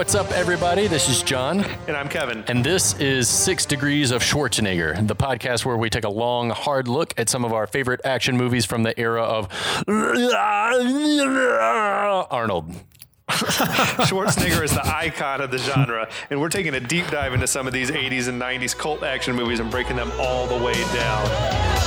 What's up, everybody? This is John, And I'm Kevin. and this is Six Degrees of Schwarzenegger, the podcast where we take a long, hard look at some of our favorite action movies from the era of Arnold. Schwarzenegger is the icon of the genre, and we're taking a deep dive into some of these 80s and 90s cult action movies and breaking them all the way down.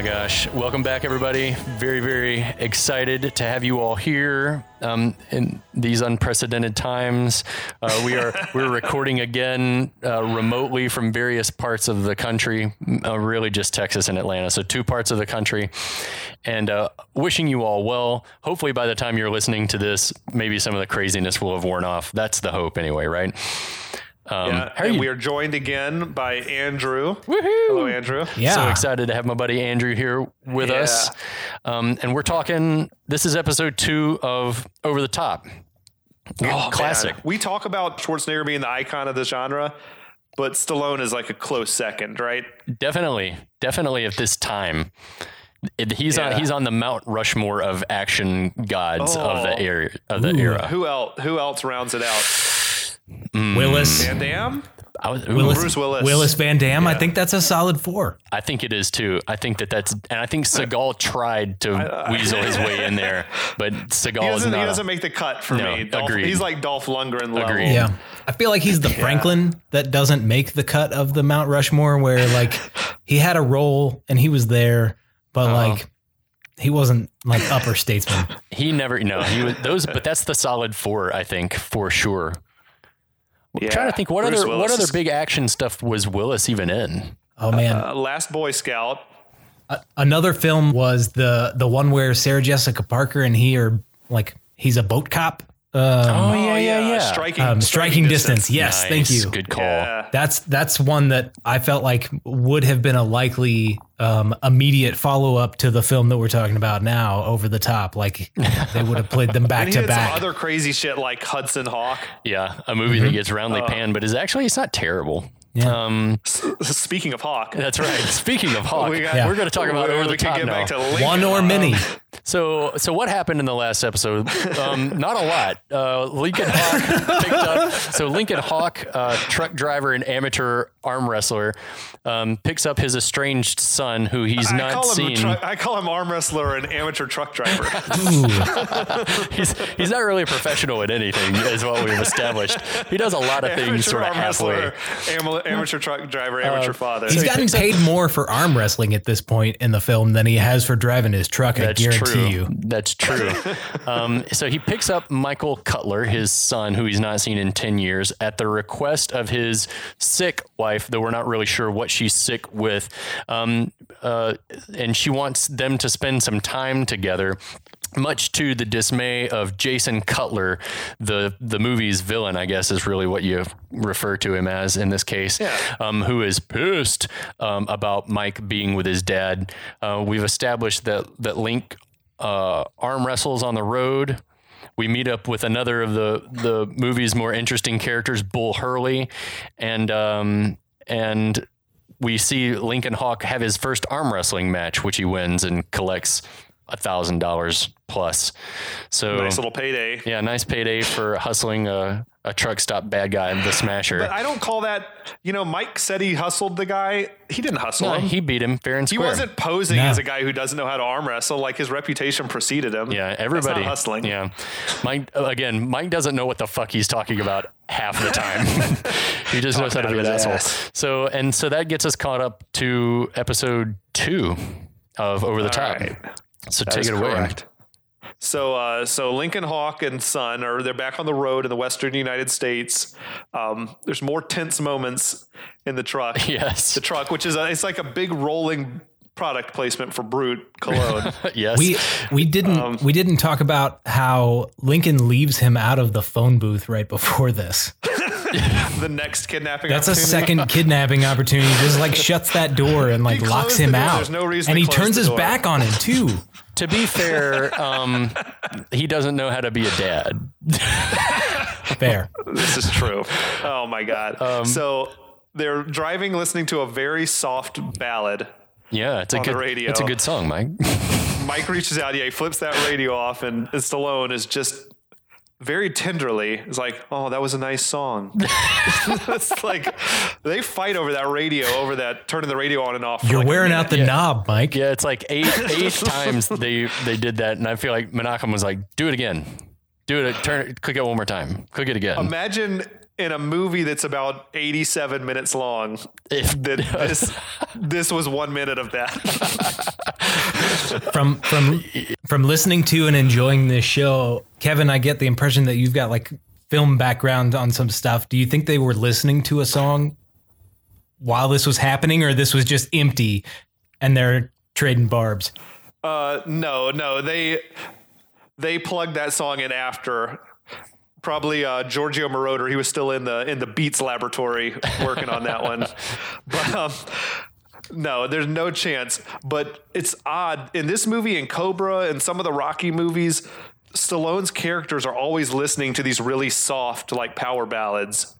My gosh. Welcome back, everybody. Very, very excited to have you all here um, in these unprecedented times. Uh, we are we're recording again uh, remotely from various parts of the country, uh, really just Texas and Atlanta. So, two parts of the country. And uh, wishing you all well. Hopefully, by the time you're listening to this, maybe some of the craziness will have worn off. That's the hope, anyway, right? Um, Yeah, how are and you? we are joined again by Andrew. Woohoo! Hello, Andrew. Yeah. So excited to have my buddy Andrew here with Yeah. us. Um, and we're talking, this is episode two of Over the Top. Oh, Classic. man. We talk about Schwarzenegger being the icon of the genre, but Stallone is like a close second, right? Definitely, definitely at this time. It- he's on he's on the Mount Rushmore of action gods of the Oh. era of the era. Who else? Who else rounds it out? Willis, Van Damme. I, was, Willis, Bruce Willis. Van Damme. I think that's a solid four. I think it is too. I think that that's and I think Seagal tried to weasel his way in there, but He Seagal is doesn't, he doesn't make the cut for No, me. Dolph, agreed. he's like Dolph Lundgren level. Agreed. Yeah, I feel like he's the Franklin that doesn't make the cut of the Mount Rushmore, where like he had a role and he was there, but uh-huh. like he wasn't like upper statesman. he never no he was those, but that's the solid four. I think for sure. I'm trying to think what Bruce other what other is- big action stuff was Willis even in? Oh man, Uh, Last Boy Scout. another film was the the one where Sarah Jessica Parker and he are like he's a boat cop. Um, Oh yeah, yeah, yeah. Striking, um, striking distance. Yes, thank you. Good call. Yeah. That's that's one that I felt like would have been a likely um, immediate follow up to the film that we're talking about now, Over the Top. Like they would have played them back to back. other crazy shit like Hudson Hawk. Yeah, a movie Mm-hmm. that gets roundly panned, but is actually it's not terrible. Um, Speaking of Hawk, that's right. Speaking of Hawk, We got- we're going to talk about we, over the top get now. back to Lincoln. one or many. So, so what happened in the last episode? Um, not a lot. Uh, Lincoln Hawk picked up. So Lincoln Hawk, uh, truck driver and amateur arm wrestler, um, picks up his estranged son, who he's I not call seen. tru- I call him arm wrestler and amateur truck driver. he's he's not really a professional at anything, is what we've established. He does a lot of things amateur sort of arm halfway. Uh, wrestler, ama- amateur truck driver, amateur father. He's gotten paid more for arm wrestling at this point in the film than he has for driving his truck. I That's guarantee true. you. That's true. um, so he picks up Michael Cutler, his son, who he's not seen in 10 years, at the request of his sick wife, though we're not really sure what she's sick with. Um, uh, and she wants them to spend some time together. Much to the dismay of Jason Cutler, the the movie's villain, I guess is really what you refer to him as in this case, um, who is pissed um, about Mike being with his dad. Uh, we've established that that Link uh, arm wrestles on the road. We meet up with another of the the movie's more interesting characters, Bull Hurley, and um, and we see Lincoln Hawk have his first arm wrestling match, which he wins and collects a thousand dollars plus. So nice little payday. yeah, nice payday for hustling a, a truck stop bad guy, the Smasher. But I don't call that. You know, Mike said he hustled the guy. He didn't hustle No, him. he beat him fair and square. He wasn't posing No. as a guy who doesn't know how to arm wrestle. Like his reputation preceded him. Yeah, That's everybody not hustling. Yeah, Mike again. Mike doesn't know what the fuck he's talking about half the time. he just oh, knows how to be an out of his asshole. ass. So and so that gets us caught up to episode two of Over the Top. right. So That take it away. correct. So, uh, so Lincoln Hawk and son are they're back on the road in the western United States. Um, there's more tense moments in the truck. Yes. the truck, which is a, it's like a big rolling product placement for Brute cologne. yes. We we didn't Um, we didn't talk about how Lincoln leaves him out of the phone booth right before this. the next kidnapping. That's a second kidnapping opportunity. Just like shuts that door and like locks closed the him door. out. There's no reason and he turns his door. back on him too. to be fair, um, he doesn't know how to be a dad. Fair. This is true. Oh my god. Um, so they're driving, listening to a very soft ballad. Yeah, it's a On the good radio. It's a good song, Mike. Mike reaches out, yeah, he flips that radio off, and Stallone is just very tenderly is like, "Oh, that was a nice song." it's like they fight over that radio, over that turning the radio on and off. You're like wearing out the knob, Mike. Yeah, it's like eight eight times they they did that, and I feel like Menachem was like, "Do it again, do it, turn it, click it one more time, click it again." Imagine in a movie that's about 87 minutes long If- that this this was one minute of that. From from from listening to and enjoying this show, Kevin, I get the impression that you've got like film background on some stuff. Do you think they were listening to a song while this was happening, or this was just empty and they're trading barbs? Uh, no, no, they they plugged that song in after. Probably uh, Giorgio Moroder. He was still in the in the Beats laboratory working on that one. But um, no, there's no chance. But it's odd in this movie in Cobra and some of the Rocky movies. Stallone's characters are always listening to these really soft, like power ballads.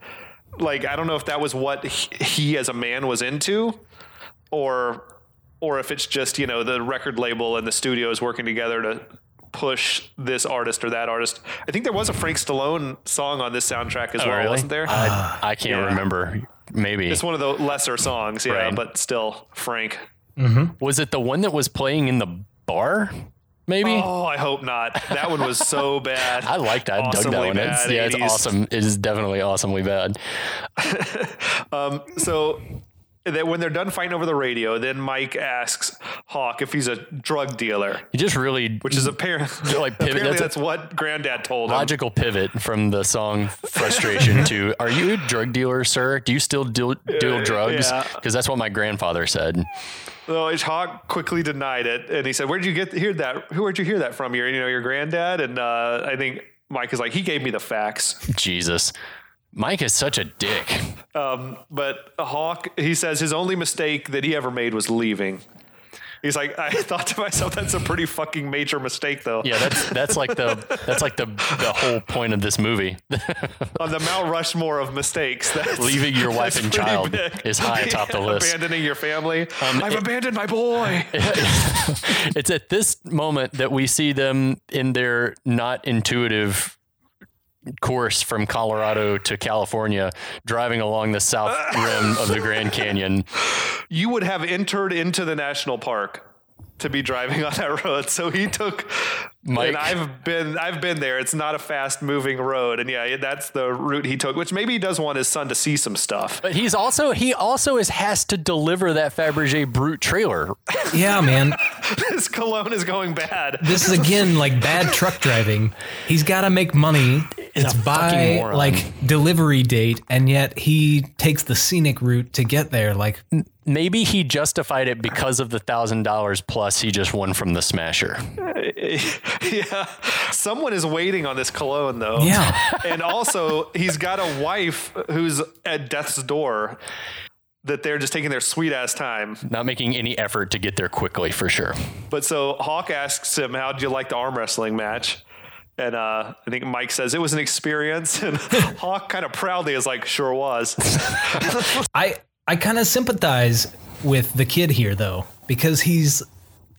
Like I don't know if that was what he, he as a man was into, or or if it's just you know the record label and the studios working together to push this artist or that artist. I think there was a Frank Stallone song on this soundtrack as oh, well, Oh, really? wasn't there? I, I can't Yeah. remember. Maybe it's one of the lesser songs, yeah, Right. but still Frank. Mm-hmm. was it the one that was playing in the bar? Maybe. Oh, I hope not. That one was so bad. I liked that. I dug that one. It's, bad yeah, it's 80s. awesome. It is definitely awesomely bad. Um, so that when they're done fighting over the radio, then Mike asks Hawk if he's a drug dealer, He just really, which is apparent. Like pivot, apparently that's that's what Granddad told him. logical pivot from the song "Frustration" to "Are you a drug dealer, sir? Do you still deal, deal drugs?" yeah. Because that's what my grandfather said. So Hawk quickly denied it, and he said, "Where'd you get hear that? Who where'd you hear that from? Your, you know, your granddad?" And uh, I think Mike is like, "He gave me the facts." Jesus, Mike is such a dick. But Hawk, he says his only mistake that he ever made was leaving. He's like, I thought to myself, that's a pretty fucking major mistake, though. Yeah, that's that's like the that's like the the whole point of this movie. On the Mount Rushmore of mistakes, that's, Leaving your wife and child big. is high atop the list. Abandoning your family. Um, I've it- abandoned my boy. it's at this moment that we see them in their not intuitive course from Colorado to California, driving along the south rim of the Grand Canyon. you would have entered into the national park to be driving on that road. So he took Mike- and I've been I've been there. It's not a fast moving road. And yeah, that's the route he took, which maybe he does want his son to see some stuff. But he's also he also is has to deliver that Fabergé Brute trailer. Yeah, man. this cologne is going bad. This is again like bad truck driving. He's got to make money. It's a by like delivery date, and yet he takes the scenic route to get there. Like, Maybe he justified it because of the thousand dollars plus he just won from the Smasher. Eh, eh, yeah. Someone is waiting on this cologne though. Yeah. and also he's got a wife who's at death's door that they're just taking their sweet ass time. Not making any effort to get there quickly for sure. But so Hawk asks him, How'd you like the arm wrestling match? And uh, I think Mike says it was an experience. And Hawk kind of proudly is like, Sure was. I I kind of sympathize with the kid here though because he's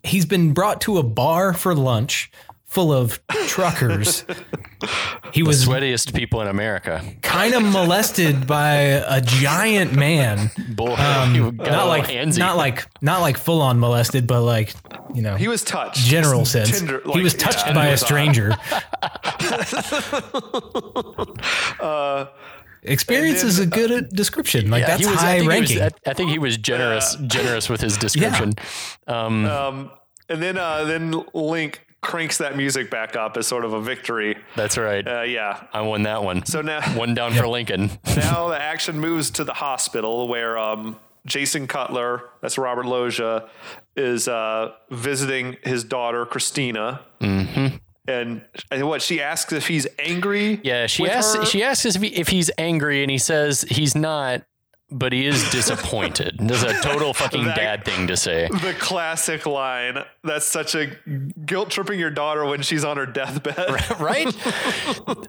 he's been brought to a bar for lunch full of truckers. He was the Sweatiest people in America. kind of molested by a giant man. Bull, Um, not like handsy. not like not like full on molested, but like you know He was touched. general Just sense. tender- he was touched yeah, by it a stranger. odd. stranger. Experience and is a good uh, description. Like Yeah, that's he was, I high think he was- ranking. I, I think he was generous, generous with his description. Um, Um, and then uh, then Link cranks that music back up as sort of a victory. That's right. Uh, yeah. I won that one. So now, one down for Lincoln. now the action moves to the hospital where um, Jason Cutler, that's Robert Loggia, is uh, visiting his daughter Christina. Mm-hmm. And, and what she asks if he's angry. Yeah, she asks. her. She asks if, he, if he's angry, and he says he's not, but he is disappointed. That's a total fucking That- dad thing to say. the classic line. That's such a guilt tripping your daughter when she's on her deathbed. right?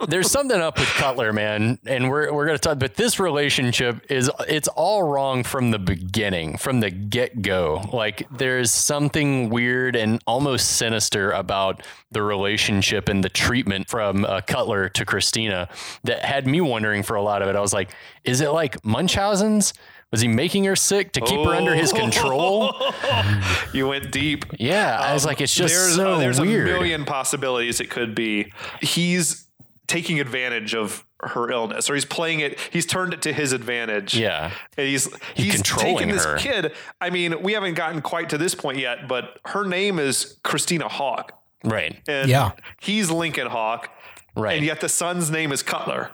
There's something up with Cutler, man, and we're we're gonna talk. But this relationship is it's all wrong from the beginning, from the get go. Like there's something weird and almost sinister about the relationship and the treatment from uh, Cutler to Christina that had me wondering for a lot of it. I was like, is it like Munchausen's? Was he making her sick to keep her under his control? You went deep. Yeah, I was like, it's just there's so uh, there's weird. a million possibilities it could be. He's taking advantage of her illness, or he's playing it. He's turned it to his advantage. Yeah. and he's he's controlling taking this her. kid. I mean, we haven't gotten quite to this point yet, but her name is Christina Hawk, Right. and Yeah. he's Lincoln Hawk, Right. and yet the son's name is Cutler.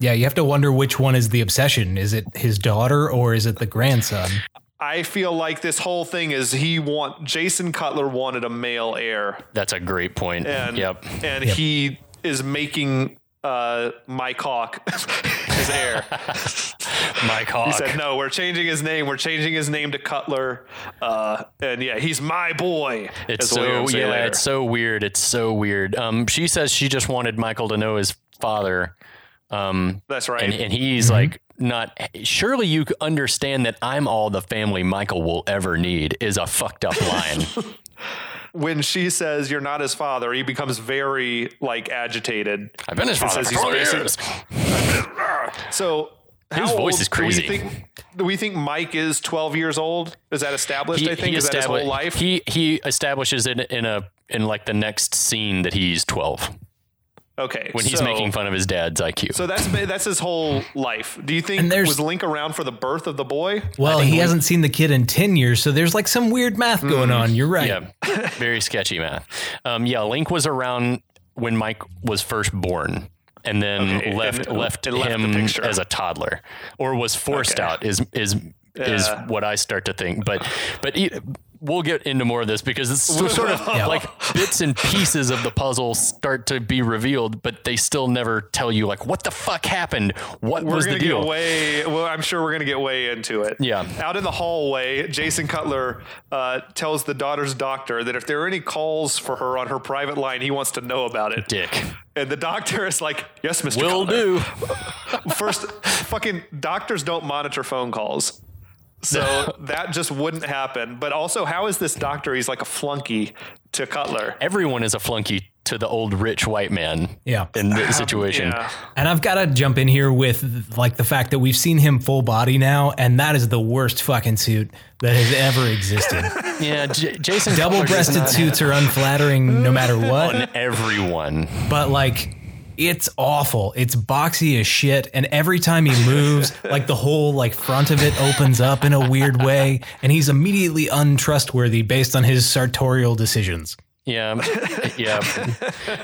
Yeah, you have to wonder which one is the obsession. Is it his daughter or is it the grandson? I feel like this whole thing is he want Jason Cutler wanted a male heir, That's a great point. and yep. and he is making uh, Mike Hawk his heir. Mike Hawk. He said, "No, we're changing his name. We're changing his name to Cutler." Uh, and yeah, he's my boy. It's as we'll hear so him yeah, later. it's so weird. It's so weird. Um, she says she just wanted Michael to know his father. Um, That's right. and, and he's like not. Surely you understand that I'm all the family Michael will ever need is a fucked up line. when she says you're not his father, he becomes very like agitated. I've been his She father says for he's 12 basic- years. So His voice old is do we crazy. think- Do we think Mike is 12 years old? Is that established? He, I think he is that his whole life. He he establishes it in a in like the next scene that he's 12 okay, when he's so- making fun of his dad's IQ. So that's that's his whole life. Do you think And there's- was Link around for the birth of the boy? Well, he hasn't seen the kid in 10 years, so there's like some weird math going on. You're right. Yeah, very sketchy math. Um, yeah, Link was around when Mike was first born, and then Okay, left and- left and left him picture. as a toddler, or was forced Okay. out. Is is is what I start to think. But but we'll get into more of this because it's so- sort of like bits and pieces of the puzzle start to be revealed, but they still never tell you like what the fuck happened. What We're was the deal? get way. Well, I'm sure we're gonna get way into it. Yeah. Out in the hallway, Jason Cutler uh, tells the daughter's doctor that if there are any calls for her on her private line, he wants to know about it. Dick. And the doctor is like, "Yes, Mr. Will Cutler." do. First, fucking doctors don't monitor phone calls. So that just wouldn't happen. But also, how is this doctor? He's like a flunky to Cutler. Everyone is a flunky to the old rich white man. Yeah. In this um, situation. Yeah. And I've got to jump in here with like the fact that we've seen him full body now, and that is the worst fucking suit that has ever existed. Yeah, J- Jason Double breasted suits are unflattering no matter what, on everyone. but like it's awful. It's boxy as shit. And every time he moves, like the whole like front of it opens up in a weird way. And he's immediately untrustworthy based on his sartorial decisions. Yeah, yeah.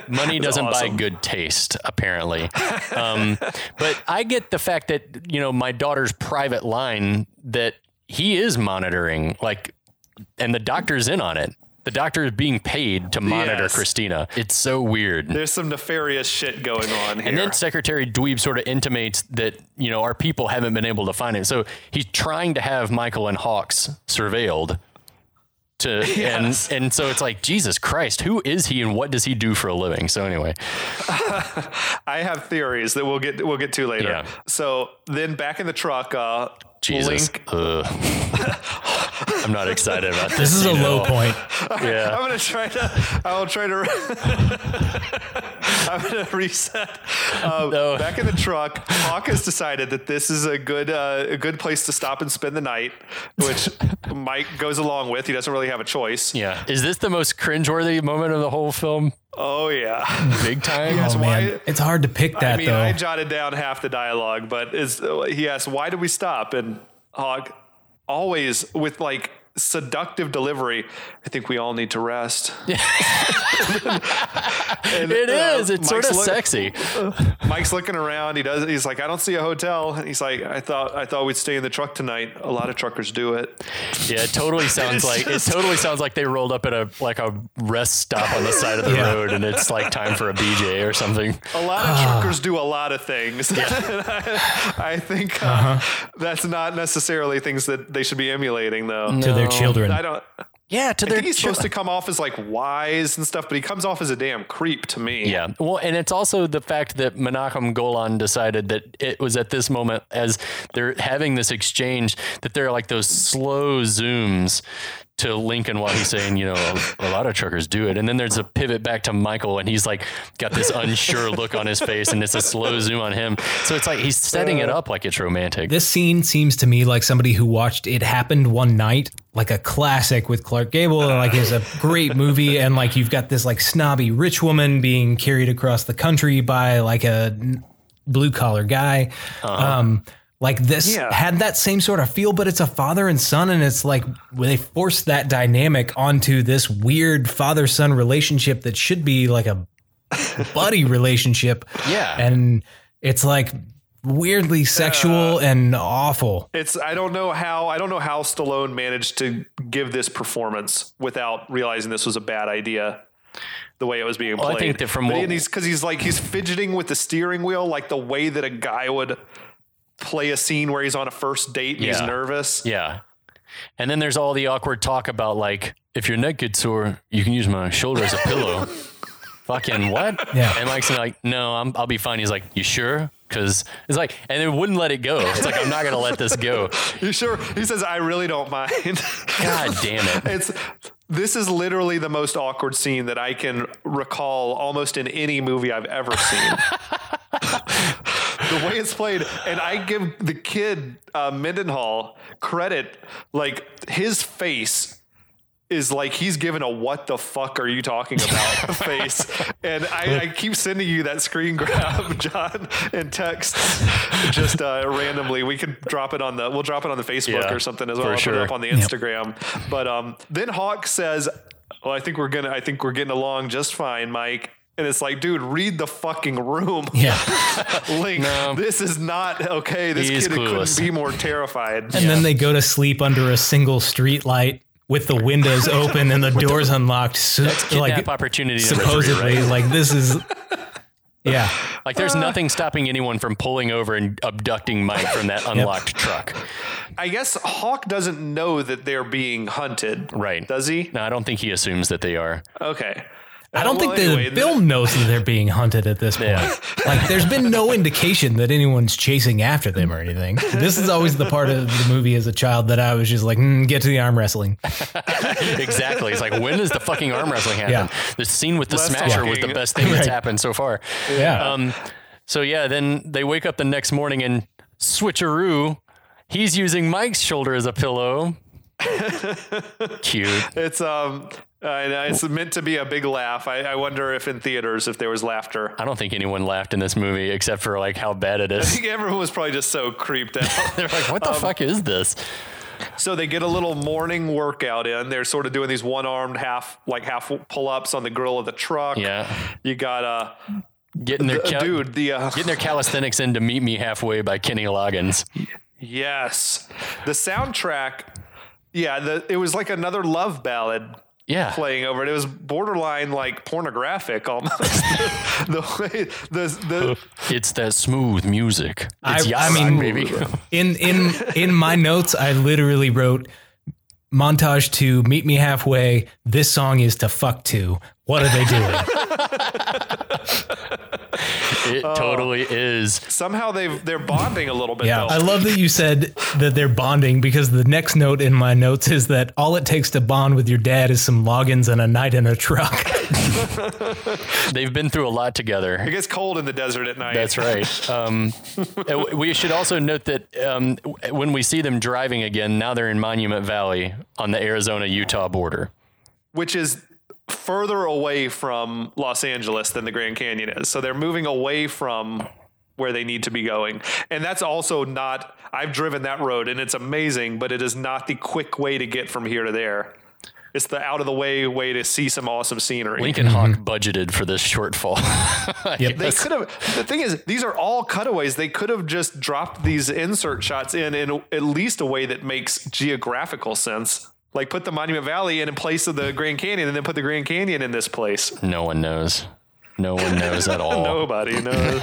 Money doesn't buy good taste, apparently. Um, but I get the fact that you know my daughter's private line that he is monitoring, like, and the doctor's in on it. The doctor is being paid to monitor Yes. Christina. It's so weird. There's some nefarious shit going on here. And then Secretary Dweeb sort of intimates that, you know, our people haven't been able to find it. So he's trying to have Michael and Hawks surveilled. To Yes. and and so it's like Jesus Christ, who is he and what does he do for a living? So anyway, I have theories that we'll get we'll get to later. Yeah. So then back in the truck, uh, Jesus, Link. I'm not excited about this. This is a scene at low all. point. Yeah, I'm gonna try to. I will try to. I'm gonna reset. Um, No. Back in the truck, Hawk has decided that this is a good uh, a good place to stop and spend the night, which Mike goes along with. He doesn't really have a choice. yeah. Is this the most cringeworthy moment of the whole film? Oh yeah. Big time. Yes, Oh why- man, it's hard to pick that I mean, though. I jotted down half the dialogue, but is he asked, "Why do we stop?" And Hawk always with like seductive delivery. I think we all need to rest. And, It uh, is. It's sort of look- sexy. Mike's looking around. He does. He's like, I don't see a hotel. And he's like, I thought, I thought we'd stay in the truck tonight. A lot of truckers do it. Yeah, it totally sounds like just- it totally sounds like they rolled up at a like a rest stop on the side of the Yeah. road and it's like time for a BJ or something. A lot of truckers do a lot of things. I, I think uh, Uh-huh. that's not necessarily things that they should be emulating, though. to their No. children. I don't. Yeah, to I their think he's chil- supposed to come off as like wise and stuff, but he comes off as a damn creep to me. Yeah. Well, and it's also the fact that Menachem Golan decided that it was at this moment, as they're having this exchange, that there are like those slow zooms to Lincoln while he's saying, you know, a, a lot of truckers do it. And then there's a pivot back to Michael and he's like got this unsure look on his face and it's a slow zoom on him. So it's like he's setting it up like it's romantic. This scene seems to me like somebody who watched It Happened One Night, like a classic with Clark Gable, and like is a great movie. And like you've got this like snobby rich woman being carried across the country by like a blue collar guy. Um, like this Yeah. had that same sort of feel, but it's a father and son, and it's like they forced that dynamic onto this weird father son relationship that should be like a buddy relationship. Yeah. And it's like weirdly uh, sexual and awful. It's I don't know how I don't know how Stallone managed to give this performance without realizing this was a bad idea. The way it was being Well, I think that from But what- and he's because he's like he's fidgeting with the steering wheel, like the way that a guy would play a scene where he's on a first date and he's nervous. Yeah. And then there's all the awkward talk about like, if your neck gets sore, you can use my shoulder as a pillow. Fucking what? Yeah. And Mike's like, no, I'm, I'll be fine. He's like, you sure? Because it's like, and it wouldn't let it go. It's like, I'm not going to let this go. You sure? He says, I really don't mind. God damn it. it's this is literally the most awkward scene that I can recall almost in any movie I've ever seen. The way it's played, and I give the kid uh, Mendenhall credit, like his face is like he's given a "what the fuck are you talking about" face, and I, I keep sending you that screen grab, John, in text, just uh, randomly. We could drop it on the we'll drop it on the Facebook Yeah, or something as well. I'll put it up on the Instagram. But um, then Hawk says, "Well, I think we're gonna. I think we're getting along just fine, Mike." And it's like, dude, read the fucking room. Yeah. Link, this is not okay. This He is kid clueless. couldn't be more terrified. And then they go to sleep under a single street light with the windows open and the doors unlocked. So, Kidnap like opportunity number three, supposedly, right? like this is yeah. Like there's uh, nothing stopping anyone from pulling over and abducting Mike from that unlocked truck. I guess Hawk doesn't know that they're being hunted. Right. Does he? No, I don't think he assumes that they are. Okay. I don't Well, think the anyway, film knows that they're being hunted at this point. Yeah. Like, there's been no indication that anyone's chasing after them or anything. This is always the part of the movie as a child that I was just like, mm, get to the arm wrestling. exactly. It's like when does the fucking arm wrestling happen? Yeah. The scene with the Less smasher was the best thing that's Right. happened so far. Yeah. Um, so yeah, then they wake up the next morning and switcheroo. He's using Mike's shoulder as a pillow. Cute. It's um, I know, it's meant to be a big laugh. I, I wonder if in theaters if there was laughter. I don't think anyone laughed in this movie except for like how bad it is. I think everyone was probably just so creeped out. They're like, what the fuck is this? so they get a little morning workout in. They're sort of doing these one-armed half, like half pull-ups on the grill of the truck. Yeah. You got uh, Getting their the- cal- dude, the uh, getting their calisthenics in to meet me halfway by Kenny Loggins. yes, the soundtrack. Yeah, the, it was like another love ballad Yeah. playing over it. It was borderline like pornographic almost. the way the the It's that smooth music. I- It's I yacht mean- rock, baby. In in in my notes, I literally wrote montage to meet me halfway. This song is to fuck to. What are they doing? It Oh. totally is. somehow they they're bonding a little bit. Yeah, though. I love that you said that they're bonding because the next note in my notes is that all it takes to bond with your dad is some Loggins and a night in a truck. They've been through a lot together. It gets cold in the desert at night. That's right. Um, we should also note that um, when we see them driving again, now they're in Monument Valley on the Arizona Utah border. which is further away from Los Angeles than the Grand Canyon is. So they're moving away from where they need to be going. And that's also not I've driven that road and it's amazing, but it is not the quick way to get from here to there. It's the out of the way way to see some awesome scenery. Lincoln Hawk mm-hmm. budgeted for this shortfall. Yep. They could have. The thing is, these are all cutaways. They could have just dropped these insert shots in in at least a way that makes geographical sense. Like put the Monument Valley in in place of the Grand Canyon, and then put the Grand Canyon in this place. no one knows. No one knows at all. Nobody knows.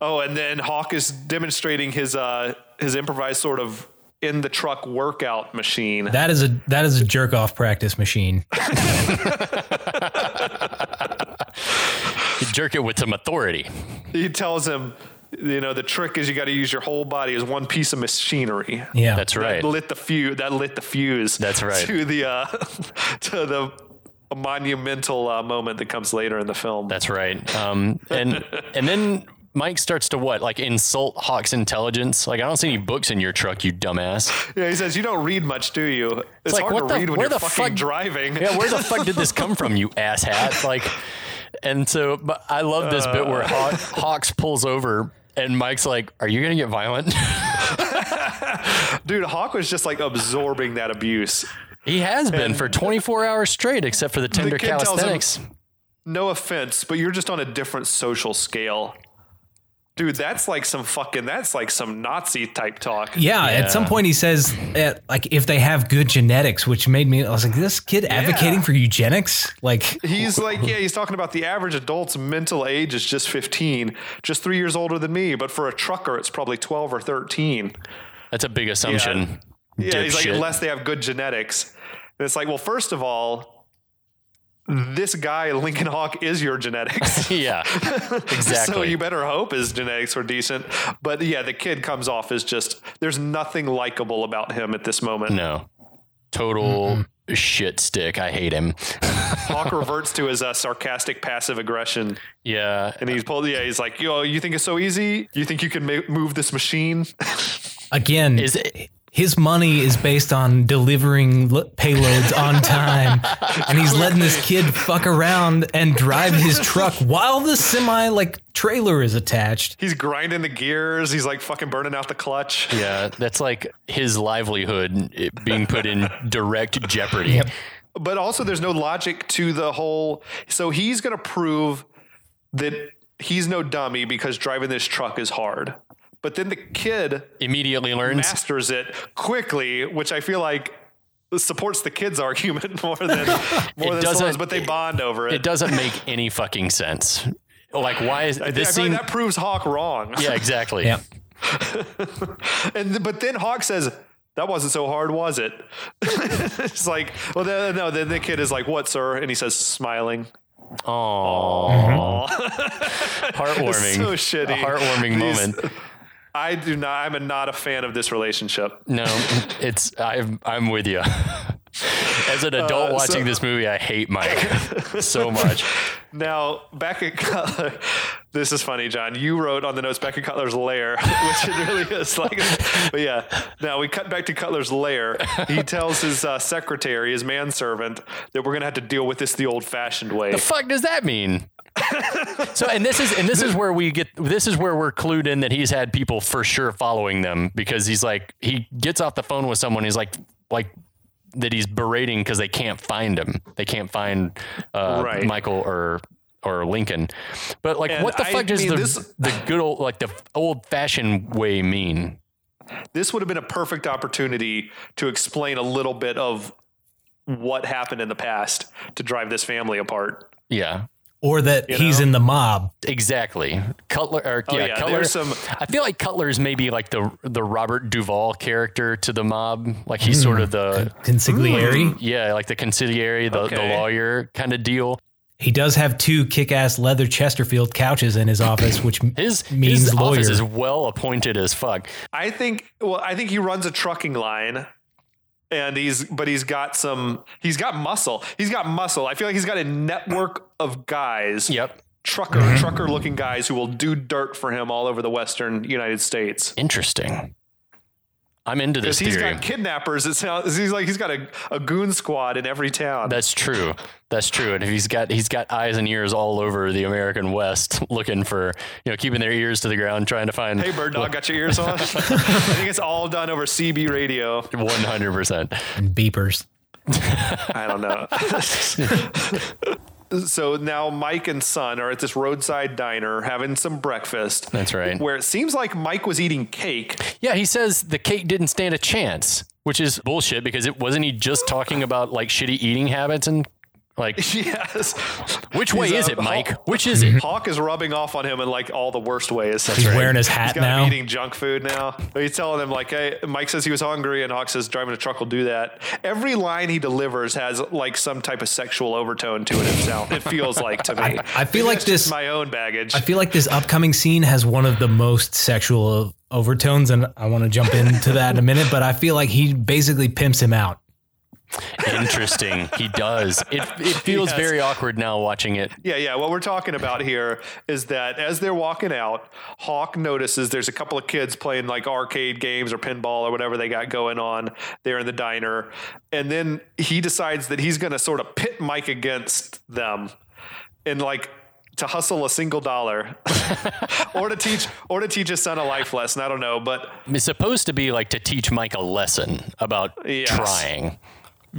oh, and then Hawk is demonstrating his uh his improvised sort of in the truck workout machine. That is a that is a jerk off practice machine. You jerk it with some authority. He tells him, you know, the trick is you got to use your whole body as one piece of machinery. Yeah, That's right. That lit the fuse. That lit the fuse. That's right. To the uh, to the monumental uh, moment that comes later in the film. That's right. Um, and and then Mike starts to what? Like insult Hawk's intelligence. Like I don't see any books in your truck, you dumbass. yeah, he says you don't read much, do you? It's, like, hard what to the- read when you're the fucking fuck- driving. Yeah, where the fuck did this come from, you asshat? Like, and so, but I love this bit where Haw- Hawks pulls over. And Mike's like, "Are you gonna get violent?" Dude, Hawk was just like absorbing that abuse. he has been for 24 hours straight, except for the tender kid tells him- No offense, but you're just on a different social scale. Dude, that's like some fucking that's like some Nazi type talk. Yeah, at some point he says, uh, like, if they have good genetics, which made me, I was like, this kid advocating for eugenics? Like, He's like, yeah, he's talking about the average adult's mental age is just 15, just three years older than me. But for a trucker, it's probably 12 or 13. That's a big assumption. Yeah, he's like, unless they have good genetics. And it's like, well, first of all, this guy, Lincoln Hawk, is your genetics. yeah, exactly. So you better hope his genetics were decent. But yeah, the kid comes off as just, there's nothing likable about him at this moment. no, total shit stick. I hate him. Hawk reverts to his uh, sarcastic passive aggression. Yeah, And he's pulled, yeah, he's like, yo, you think it's so easy? You think you can ma- move this machine? again, Is it- his money is based on delivering l- payloads on time, and he's letting this kid fuck around and drive his truck while the semi like trailer is attached. He's grinding the gears. He's like fucking burning out the clutch. yeah. That's like his livelihood being put in direct jeopardy. But also, there's no logic to the whole. So he's going to prove that he's no dummy because driving this truck is hard. But then the kid Immediately learns. masters it quickly, which I feel like supports the kid's argument more than more than doesn't- but they bond over it. It doesn't make any fucking sense. Like, why is I, this I scene? like that proves Hawk wrong. yeah, exactly. Yeah. And but then Hawk says, "That wasn't so hard, was it?" it's like, well, then, no. Then the kid is like, "What, sir?" And he says, smiling. Oh, It's heartwarming. so shitty. A heartwarming These- moment. I do not. I'm a, not a fan of this relationship. No, it's I'm I'm with you. As an adult Uh, watching so- this movie, I hate Mike so much. Now, back at Cutler, this is funny, John. You wrote on the notes back at Cutler's lair, which it really is like. But yeah, now we cut back to Cutler's lair. He tells his uh, secretary, his manservant, that we're gonna have to deal with this the old-fashioned way. The fuck does that mean? so and this is and this is where we get this is where we're clued in that he's had people for sure following them because he's like he gets off the phone with someone he's like like that he's berating because they can't find him they can't find uh, Right. Michael or or Lincoln but like And what the I fuck does mean, the this- the good old like the old fashioned way mean this would have been a perfect opportunity to explain a little bit of what happened in the past to drive this family apart. yeah Or that You he's know? in the mob. Exactly. Cutler or yeah, Oh, yeah, Cutler. some- I feel like Cutler's maybe like the the Robert Duvall character to the mob. Like he's sort of hmm. the Consigliere. Mm, yeah, like the consigliere, the, the lawyer kind of deal. He does have two kick-ass leather Chesterfield couches in his office, which His means his lawyer. office is well appointed as fuck. I think well, I think he runs a trucking line and he's but he's got some he's got muscle. He's got muscle. I feel like he's got a network of guys. Yep. Trucker, mm-hmm. trucker looking guys who will do dirt for him all over the western United States. Interesting. I'm into this Because he's theory. got kidnappers. It sounds he's like he's got a, a goon squad in every town. That's true. That's true. And he's got he's got eyes and ears all over the American West, looking for you know keeping their ears to the ground, trying to find. hey, bird dog, got your ears on? I think it's all done over CB radio. One hundred percent. And beepers. I don't know. so now Mike and son are at this roadside diner having some breakfast. That's right. Where it seems like Mike was eating cake. Yeah, he says the cake didn't stand a chance, which is bullshit because it wasn't he just talking about like shitty eating habits and like yes. which way He's, is uh, it, Mike? Hawk- Which is it? Hawk is rubbing off on him in like all the worst ways. He's wearing his He's hat got now. him eating junk food now. He's telling him like, "Hey, Mike says he was hungry," and Hawk says, "Driving a truck will do that." Every line he delivers has like some type of sexual overtone to it. It. It feels like to me. I feel like this- my own baggage. I feel like this upcoming scene has one of the most sexual overtones, and I want to jump into that in a minute. But I feel like he basically pimps him out. Interesting. He does. It it feels Yes. very awkward now watching it. Yeah, yeah. What we're talking about here is that as they're walking out, Hawk notices there's a couple of kids playing like arcade games or pinball or whatever they got going on there in the diner. And then he decides that he's going to sort of pit Mike against them and like to hustle a single dollar or to teach or to teach his son a life lesson. I don't know, but It's supposed to be like to teach Mike a lesson about Yes. trying,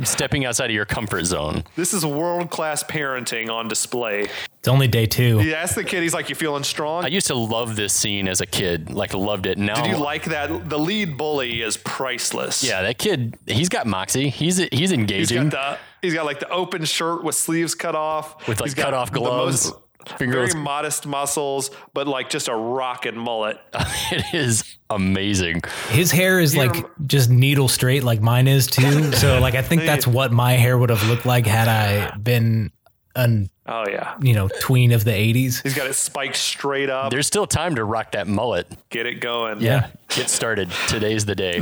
stepping outside of your comfort zone. this is world class parenting on display. It's only day two. He asks the kid, he's like, You feeling strong? I used to love this scene as a kid, like loved it. Now, Did you like that? The lead bully is priceless. yeah, that kid, he's got moxie. He's he's He's engaging got the he's got like the open shirt with sleeves cut off, with like He's got cut off the gloves. most- Fingerless. very modest muscles, but like just a rockin' mullet. it is amazing. His hair is like rem- just needle straight, like mine is too. So, like, I think that's what my hair would have looked like had I been an Oh yeah, you know tween of the '80s. he's got it spiked straight up. There's still time to rock that mullet. Get it going. Yeah, get started. Today's the day.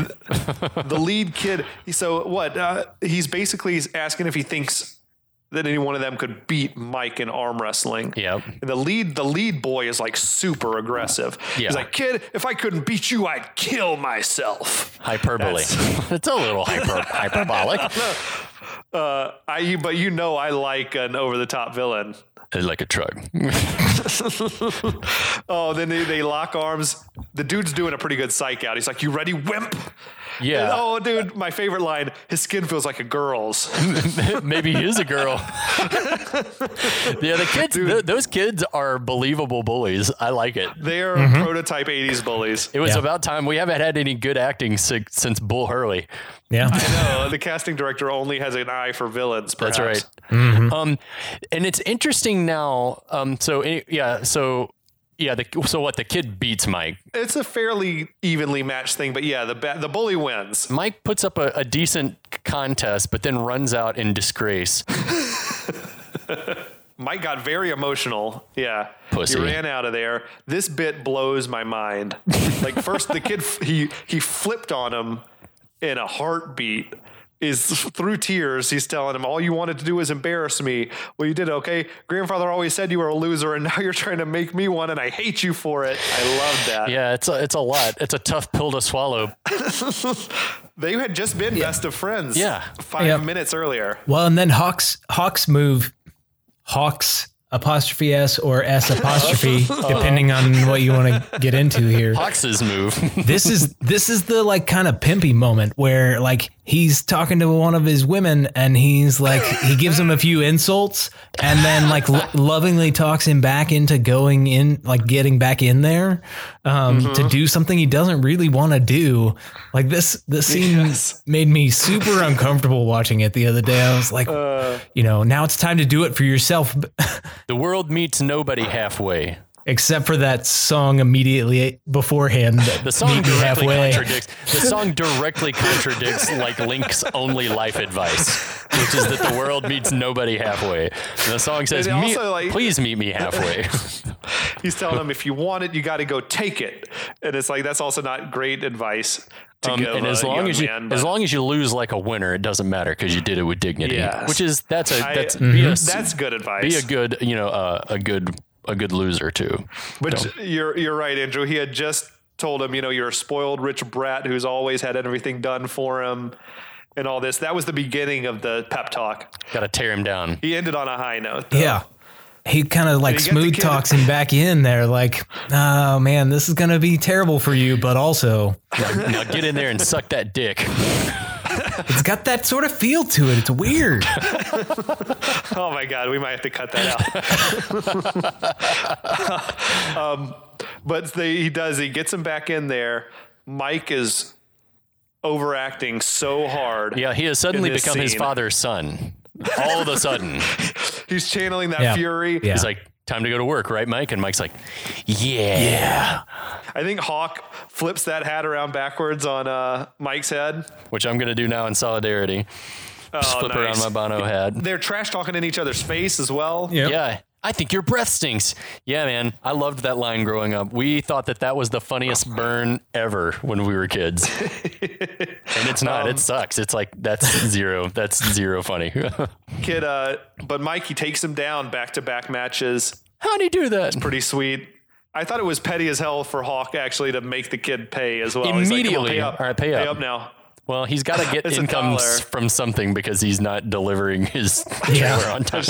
the lead kid. So what? Uh, he's basically asking if he thinks that any one of them could beat Mike in arm wrestling. Yeah. And the lead, the lead boy is like super aggressive. Yeah. He's like, kid, if I couldn't beat you, I'd kill myself. Hyperbole. it's a little hyper, hyperbolic. Uh, I, but you know, I like an over the top villain. Like a truck. Oh, then they, they lock arms. The dude's doing a pretty good psych out. He's like, "You ready, wimp?" Yeah. Oh, dude, my favorite line. His skin feels like a girl's. Maybe he is a girl. yeah, the kids, th- those kids are believable bullies. I like it. They are Mm-hmm. prototype '80s bullies. It was Yeah. about time. We haven't had any good acting si- since Bull Hurley. Yeah, I know. the casting director only has an eye for villains. That's perhaps. right. Um, and it's interesting now. Um, so yeah, so yeah, the, so what? The kid beats Mike. It's a fairly evenly matched thing, but yeah, the ba- the bully wins. Mike puts up a, a decent contest, but then runs out in disgrace. Mike got very emotional. Yeah, Pussy. he ran out of there. This bit blows my mind. like first, the kid f- he he flipped on him in a heartbeat. Is through tears. He's telling him, "All you wanted to do was embarrass me. Well, you did okay. Grandfather always said you were a loser, and now you're trying to make me one, and I hate you for it. I love that. Yeah, it's a, it's a lot. It's a tough pill to swallow. They had just been best of friends. Yeah. five Yeah. minutes earlier. Well, and then Hawks Hawks move Hawks apostrophe S or S apostrophe, depending on what you want to get into here. Hawks's move. This is this is the like kind of pimpy moment where like he's talking to one of his women and he's like he gives him a few insults and then like lo- lovingly talks him back into going in like getting back in there um, to do something he doesn't really want to do. Like this this scene Yes. made me super uncomfortable watching it the other day. I was like, you know, now it's time to do it for yourself. the world meets nobody halfway. Except for that song immediately beforehand. The song directly halfway. contradicts. The song directly contradicts like Link's only life advice, which is that the world meets nobody halfway. And the song says, And "Me- like- "Please meet me halfway." He's telling him, if you want it, you got to go take it. And it's like, that's also not great advice Um, and as long as you man, as long as you lose like a winner, it doesn't matter because you did it with dignity. Yes. Which is that's a that's be a s- that's good advice. be a good you know uh, a good a good loser too. But you're you're right, Andrew. He had just told him, you know, you're a spoiled rich brat who's always had everything done for him and all this. That was the beginning of the pep talk. Got to tear him down. He ended on a high note. though. Yeah. He kind of like Did he get the smooth talks him back in there, like, oh man, this is going to be terrible for you, but also Now, now get in there and suck that dick. it's got that sort of feel to it. It's weird. Oh my God, we might have to cut that out. um, but they, he does. He gets him back in there. Mike is overacting so hard. Yeah, he has suddenly In this become his father's son. All of a sudden, He's channeling that Yeah. fury. Yeah. he's like, "Time to go to work, right, Mike?" And Mike's like, "Yeah." Yeah. I think Hawk flips that hat around backwards on uh, Mike's head. Which I'm gonna do now in solidarity. Just Oh, flip around my Bono hat. They're trash talking in each other's face as well. Yep. Yeah. I think your breath stinks. Yeah, man. I loved that line growing up. We thought that that was the funniest burn ever when we were kids. and it's not. Um, it sucks. It's like, that's zero. That's zero funny. Kid, uh, but Mike, he takes him down back to back matches. How'd he do that? It's pretty sweet. I thought it was petty as hell for Hawk actually to make the kid pay as well. He's like, "Come on, Immediately. pay up. All right, pay up." now. Well, he's got to get It's income from something because he's not delivering his Yeah. trailer on time.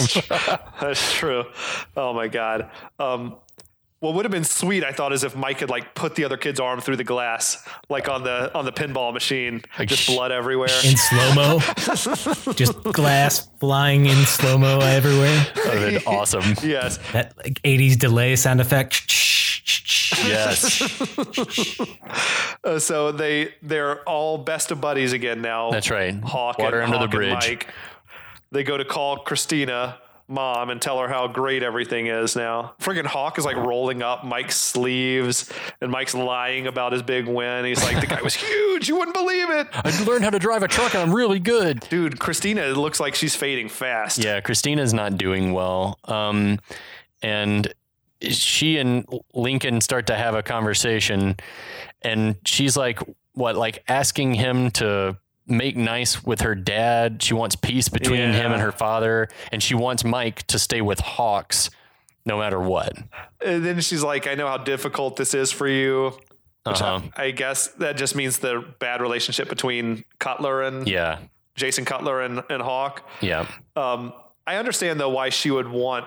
That's true. Oh my god. Um, what would have been sweet, I thought, is if Mike had like put the other kid's arm through the glass, like on the on the pinball machine, Like, just sh- blood everywhere. In slow mo, just glass flying in slow mo everywhere. That would have been awesome. yes. That like 80s delay sound effect. Yes. Uh, so they they're all best of buddies again now. That's right. Hawk Water and, under the Hawk and bridge. Mike. They go to call Christina mom and tell her how great everything is now. Friggin' Hawk is like rolling up Mike's sleeves and Mike's lying about his big win. He's like, the guy was huge. You wouldn't believe it. I learned how to drive a truck and I'm really good. Dude, Christina it looks like she's fading fast. Yeah, Christina's not doing well. Um, and she and Lincoln start to have a conversation, and she's like, what, like asking him to make nice with her dad. She wants peace between him and her father, and she wants Mike to stay with Hawks no matter what. And then she's like, I know how difficult this is for you. Uh-huh. I, I guess that just means the bad relationship between Cutler and Yeah. Jason Cutler and, and Hawk. Yeah. Um, I understand though why she would want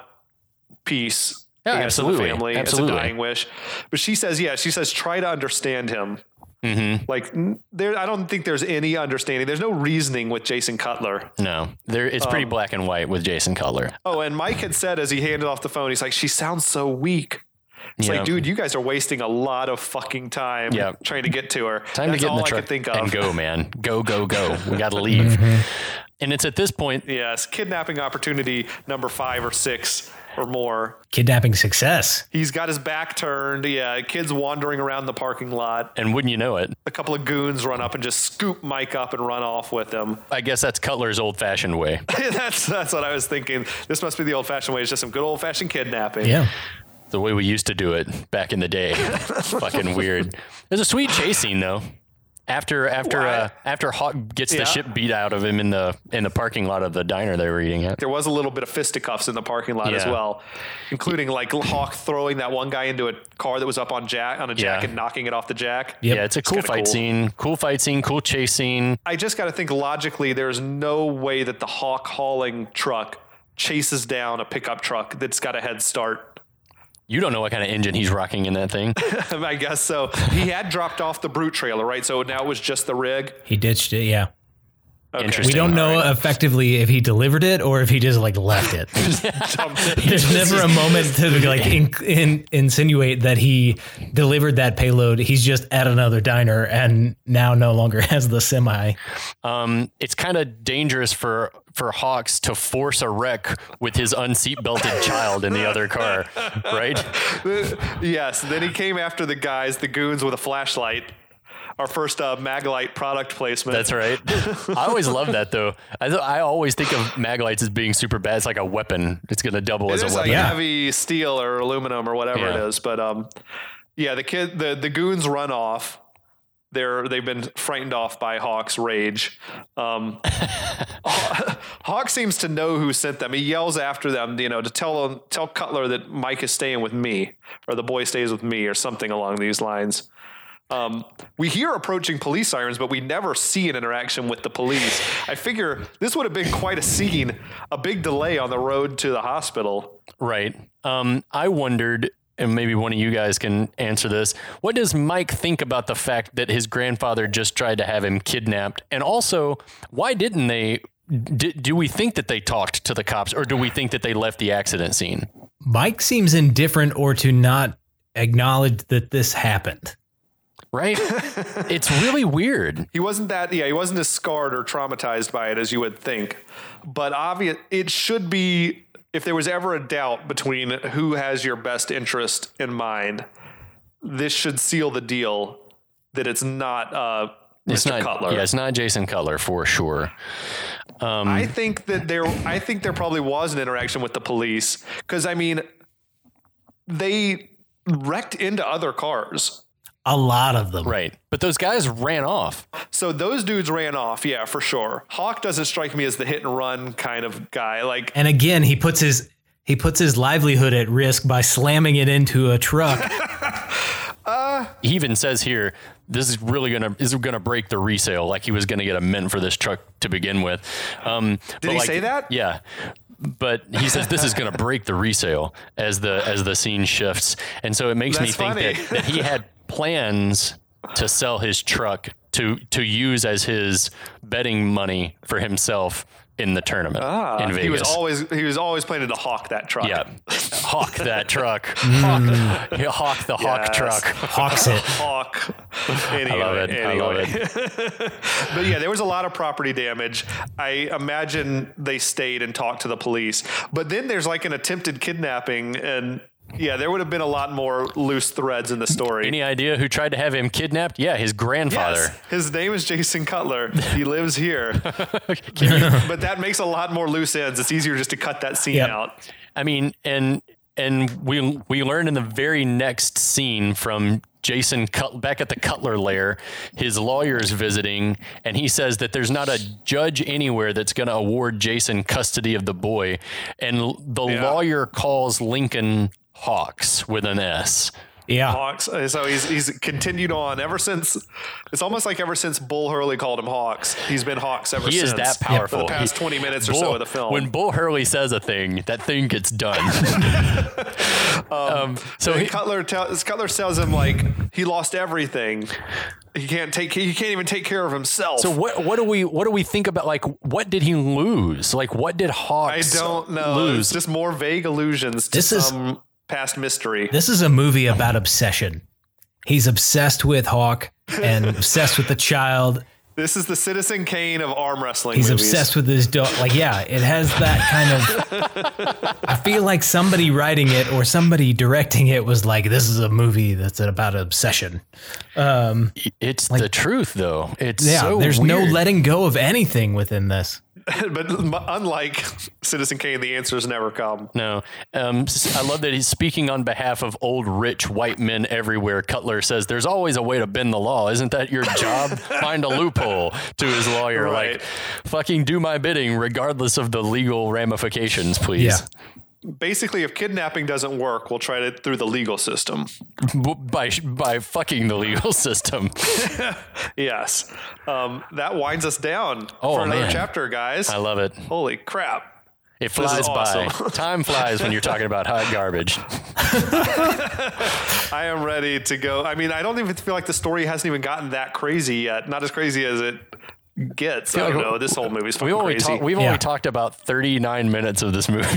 peace. Yeah, I the absolutely. family. Absolutely. It's a dying wish. But she says, yeah, she says, try to understand him. Mm-hmm. Like there, I don't think there's any understanding. There's no reasoning with Jason Cutler. No, there. It's Um, pretty black and white with Jason Cutler. Oh, and Mike had said as he handed off the phone, he's like, she sounds so weak. It's Yeah. like, dude, you guys are wasting a lot of fucking time Yeah. trying to get to her. Time That's to get in the I truck could think of. and go, man. Go, go, go. We got to leave. And it's at this point Yes, kidnapping opportunity number five or six or more. Kidnapping success. He's got his back turned. Yeah, kids wandering around the parking lot. And wouldn't you know it? A couple of goons run up and just scoop Mike up and run off with him. I guess that's Cutler's old fashioned way. that's that's what I was thinking. This must be the old fashioned way. It's just some good old fashioned kidnapping. Yeah. The way we used to do it back in the day. Fucking weird. There's a sweet chase scene though. After after uh, after Hawk gets Yeah. the shit beat out of him in the in the parking lot of the diner they were eating at. There was a little bit of fisticuffs in the parking lot as well, including like Hawk throwing that one guy into a car that was up on jack on a jack Yeah. and knocking it off the jack. Yep. Yeah, it's a cool kinda fight cool. scene. Cool fight scene. Cool chase scene. I just got to think logically. There's no way that the Hawk hauling truck chases down a pickup truck that's got a head start. You don't know what kind of engine he's rocking in that thing. I guess so. He had dropped off the brute trailer, right? So now it was just the rig. He ditched it. Yeah. Okay. Interesting. We don't know effectively if he delivered it or if he just like left it. There's never a moment to like in, in, insinuate that he delivered that payload. He's just at another diner and now no longer has the semi. Um, it's kind of dangerous for for Hawks to force a wreck with his unseat belted child in the other car, right? yes. Then he came after the guys, the goons, with a flashlight. Our first uh, Maglite product placement. That's right. I always love that though. I th- I always think of maglites as being super bad. It's like a weapon. It's gonna double It as a is weapon. like Yeah. heavy steel or aluminum or whatever Yeah. it is. But um, yeah, the kid, the the goons run off. They're they've been frightened off by Hawk's rage. Um, Hawk seems to know who sent them. He yells after them, you know, to tell them, tell Cutler that Mike is staying with me, or the boy stays with me, or something along these lines. Um, we hear approaching police sirens, but we never see an interaction with the police. I figure this would have been quite a scene, a big delay on the road to the hospital. Right. Um, I wondered, and maybe one of you guys can answer this. What does Mike think about the fact that his grandfather just tried to have him kidnapped? And also, why didn't they? Do, do we think that they talked to the cops, or do we think that they left the accident scene? Mike seems indifferent or to not acknowledge that this happened. Right? it's really weird. He wasn't that, yeah, he wasn't as scarred or traumatized by it as you would think. But obvious, it should be, if there was ever a doubt between who has your best interest in mind, this should seal the deal that it's not uh, Mr. It's not. Cutler. Yeah, it's not Jason Cutler for sure. I think that there I think there probably was an interaction with the police cuz I mean they wrecked into other cars. A lot of them. Right. But those guys ran off. So those dudes ran off, yeah, for sure. Hawk doesn't strike me as the hit and run kind of guy. Like And again, he puts his he puts his livelihood at risk by slamming it into a truck. He even says here, this is really gonna is gonna break the resale. Like he was gonna get a mint for this truck to begin with. Um, Did he say that? Yeah. But he says this is going to break the resale as the as the scene shifts, and so it makes me think that, that he had plans to sell his truck to to use as his betting money for himself in the tournament in Vegas. Ah, he was always he was always planning to hawk that truck. yeah, hawk that truck, hawk, hawk the hawk truck. Hawks it. Hawk. Anyway, love it. I love it. but yeah, there was a lot of property damage. I imagine they stayed and talked to the police. But then there's like an attempted kidnapping, and yeah, there would have been a lot more loose threads in the story. Any idea who tried to have him kidnapped? Yeah, his grandfather. Yes, his name is Jason Cutler. He lives here. but that makes a lot more loose ends. It's easier just to cut that scene Yep. out. I mean, and and we we learn in the very next scene from Jason Cut, back at the Cutler lair, his lawyer's visiting, and he says that there's not a judge anywhere that's going to award Jason custody of the boy, and the Yeah. lawyer calls Lincoln Hawks with an S. Yeah. Hawks. Uh, So he's he's continued on ever since. It's almost like ever since Bull Hurley called him Hawks. He's been Hawks ever He since. is that For powerful. the past He- twenty minutes or so of the film. When Bull Hurley says a thing, that thing gets done. um, so he, Cutler tells Cutler tells him like he lost everything. He can't take. He can't even take care of himself. So what what do we what do we think about like what did he lose? Like what did Hawks? I Hawks don't know. lose? It's just more vague allusions to This is- some past mystery. This is a movie about obsession. He's obsessed with Hawk and obsessed with the child. This is the Citizen Kane of arm wrestling. He's movies. obsessed with his dog. Like, yeah, it has that kind of. I feel like somebody writing it or somebody directing it was like, "This is a movie that's about obsession." Um, it's the truth though. It's Yeah, so there's no letting go of anything within this. but unlike Citizen Kane, the answers never come. No, um, s- I love that he's speaking on behalf of old rich white men everywhere. Cutler says, "There's always a way to bend the law, isn't that your job? Find a loophole." To his lawyer, Right. like, "Fucking do my bidding, regardless of the legal ramifications, please." Yeah. Basically, if kidnapping doesn't work, we'll try it through the legal system. By by fucking the legal system. Yes, um, that winds us down Oh, for another man. chapter, guys. I love it. Holy crap! It flies by. Time flies when you're talking about hot garbage. I am ready to go. I mean, I don't even feel like the story hasn't even gotten that crazy yet. Not as crazy as it gets. I don't know. This whole movie's We've only, crazy. talked. we've Yeah. only talked about 39 minutes of this movie.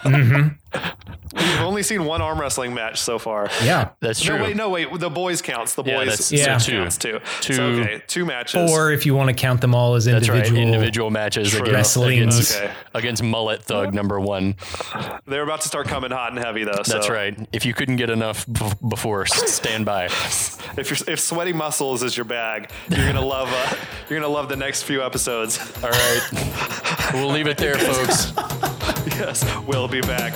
Mm-hmm. We've only seen one arm wrestling match so far. Yeah, That's true. No, wait, no, wait. The boys counts. The Yeah, boys that's- Yeah. so counts too. Two- So, okay, two matches. or if you want to count them all as That's individual. right. Individual matches against, against, Okay. against Mullet Thug number one. They're about to start coming hot and heavy though. That's right. If you couldn't get enough b- before, stand by. If you're, if sweaty muscles is your bag, you're gonna love. Uh, you're gonna love the next few episodes. All right. We'll leave it there, folks. yes, we'll be back.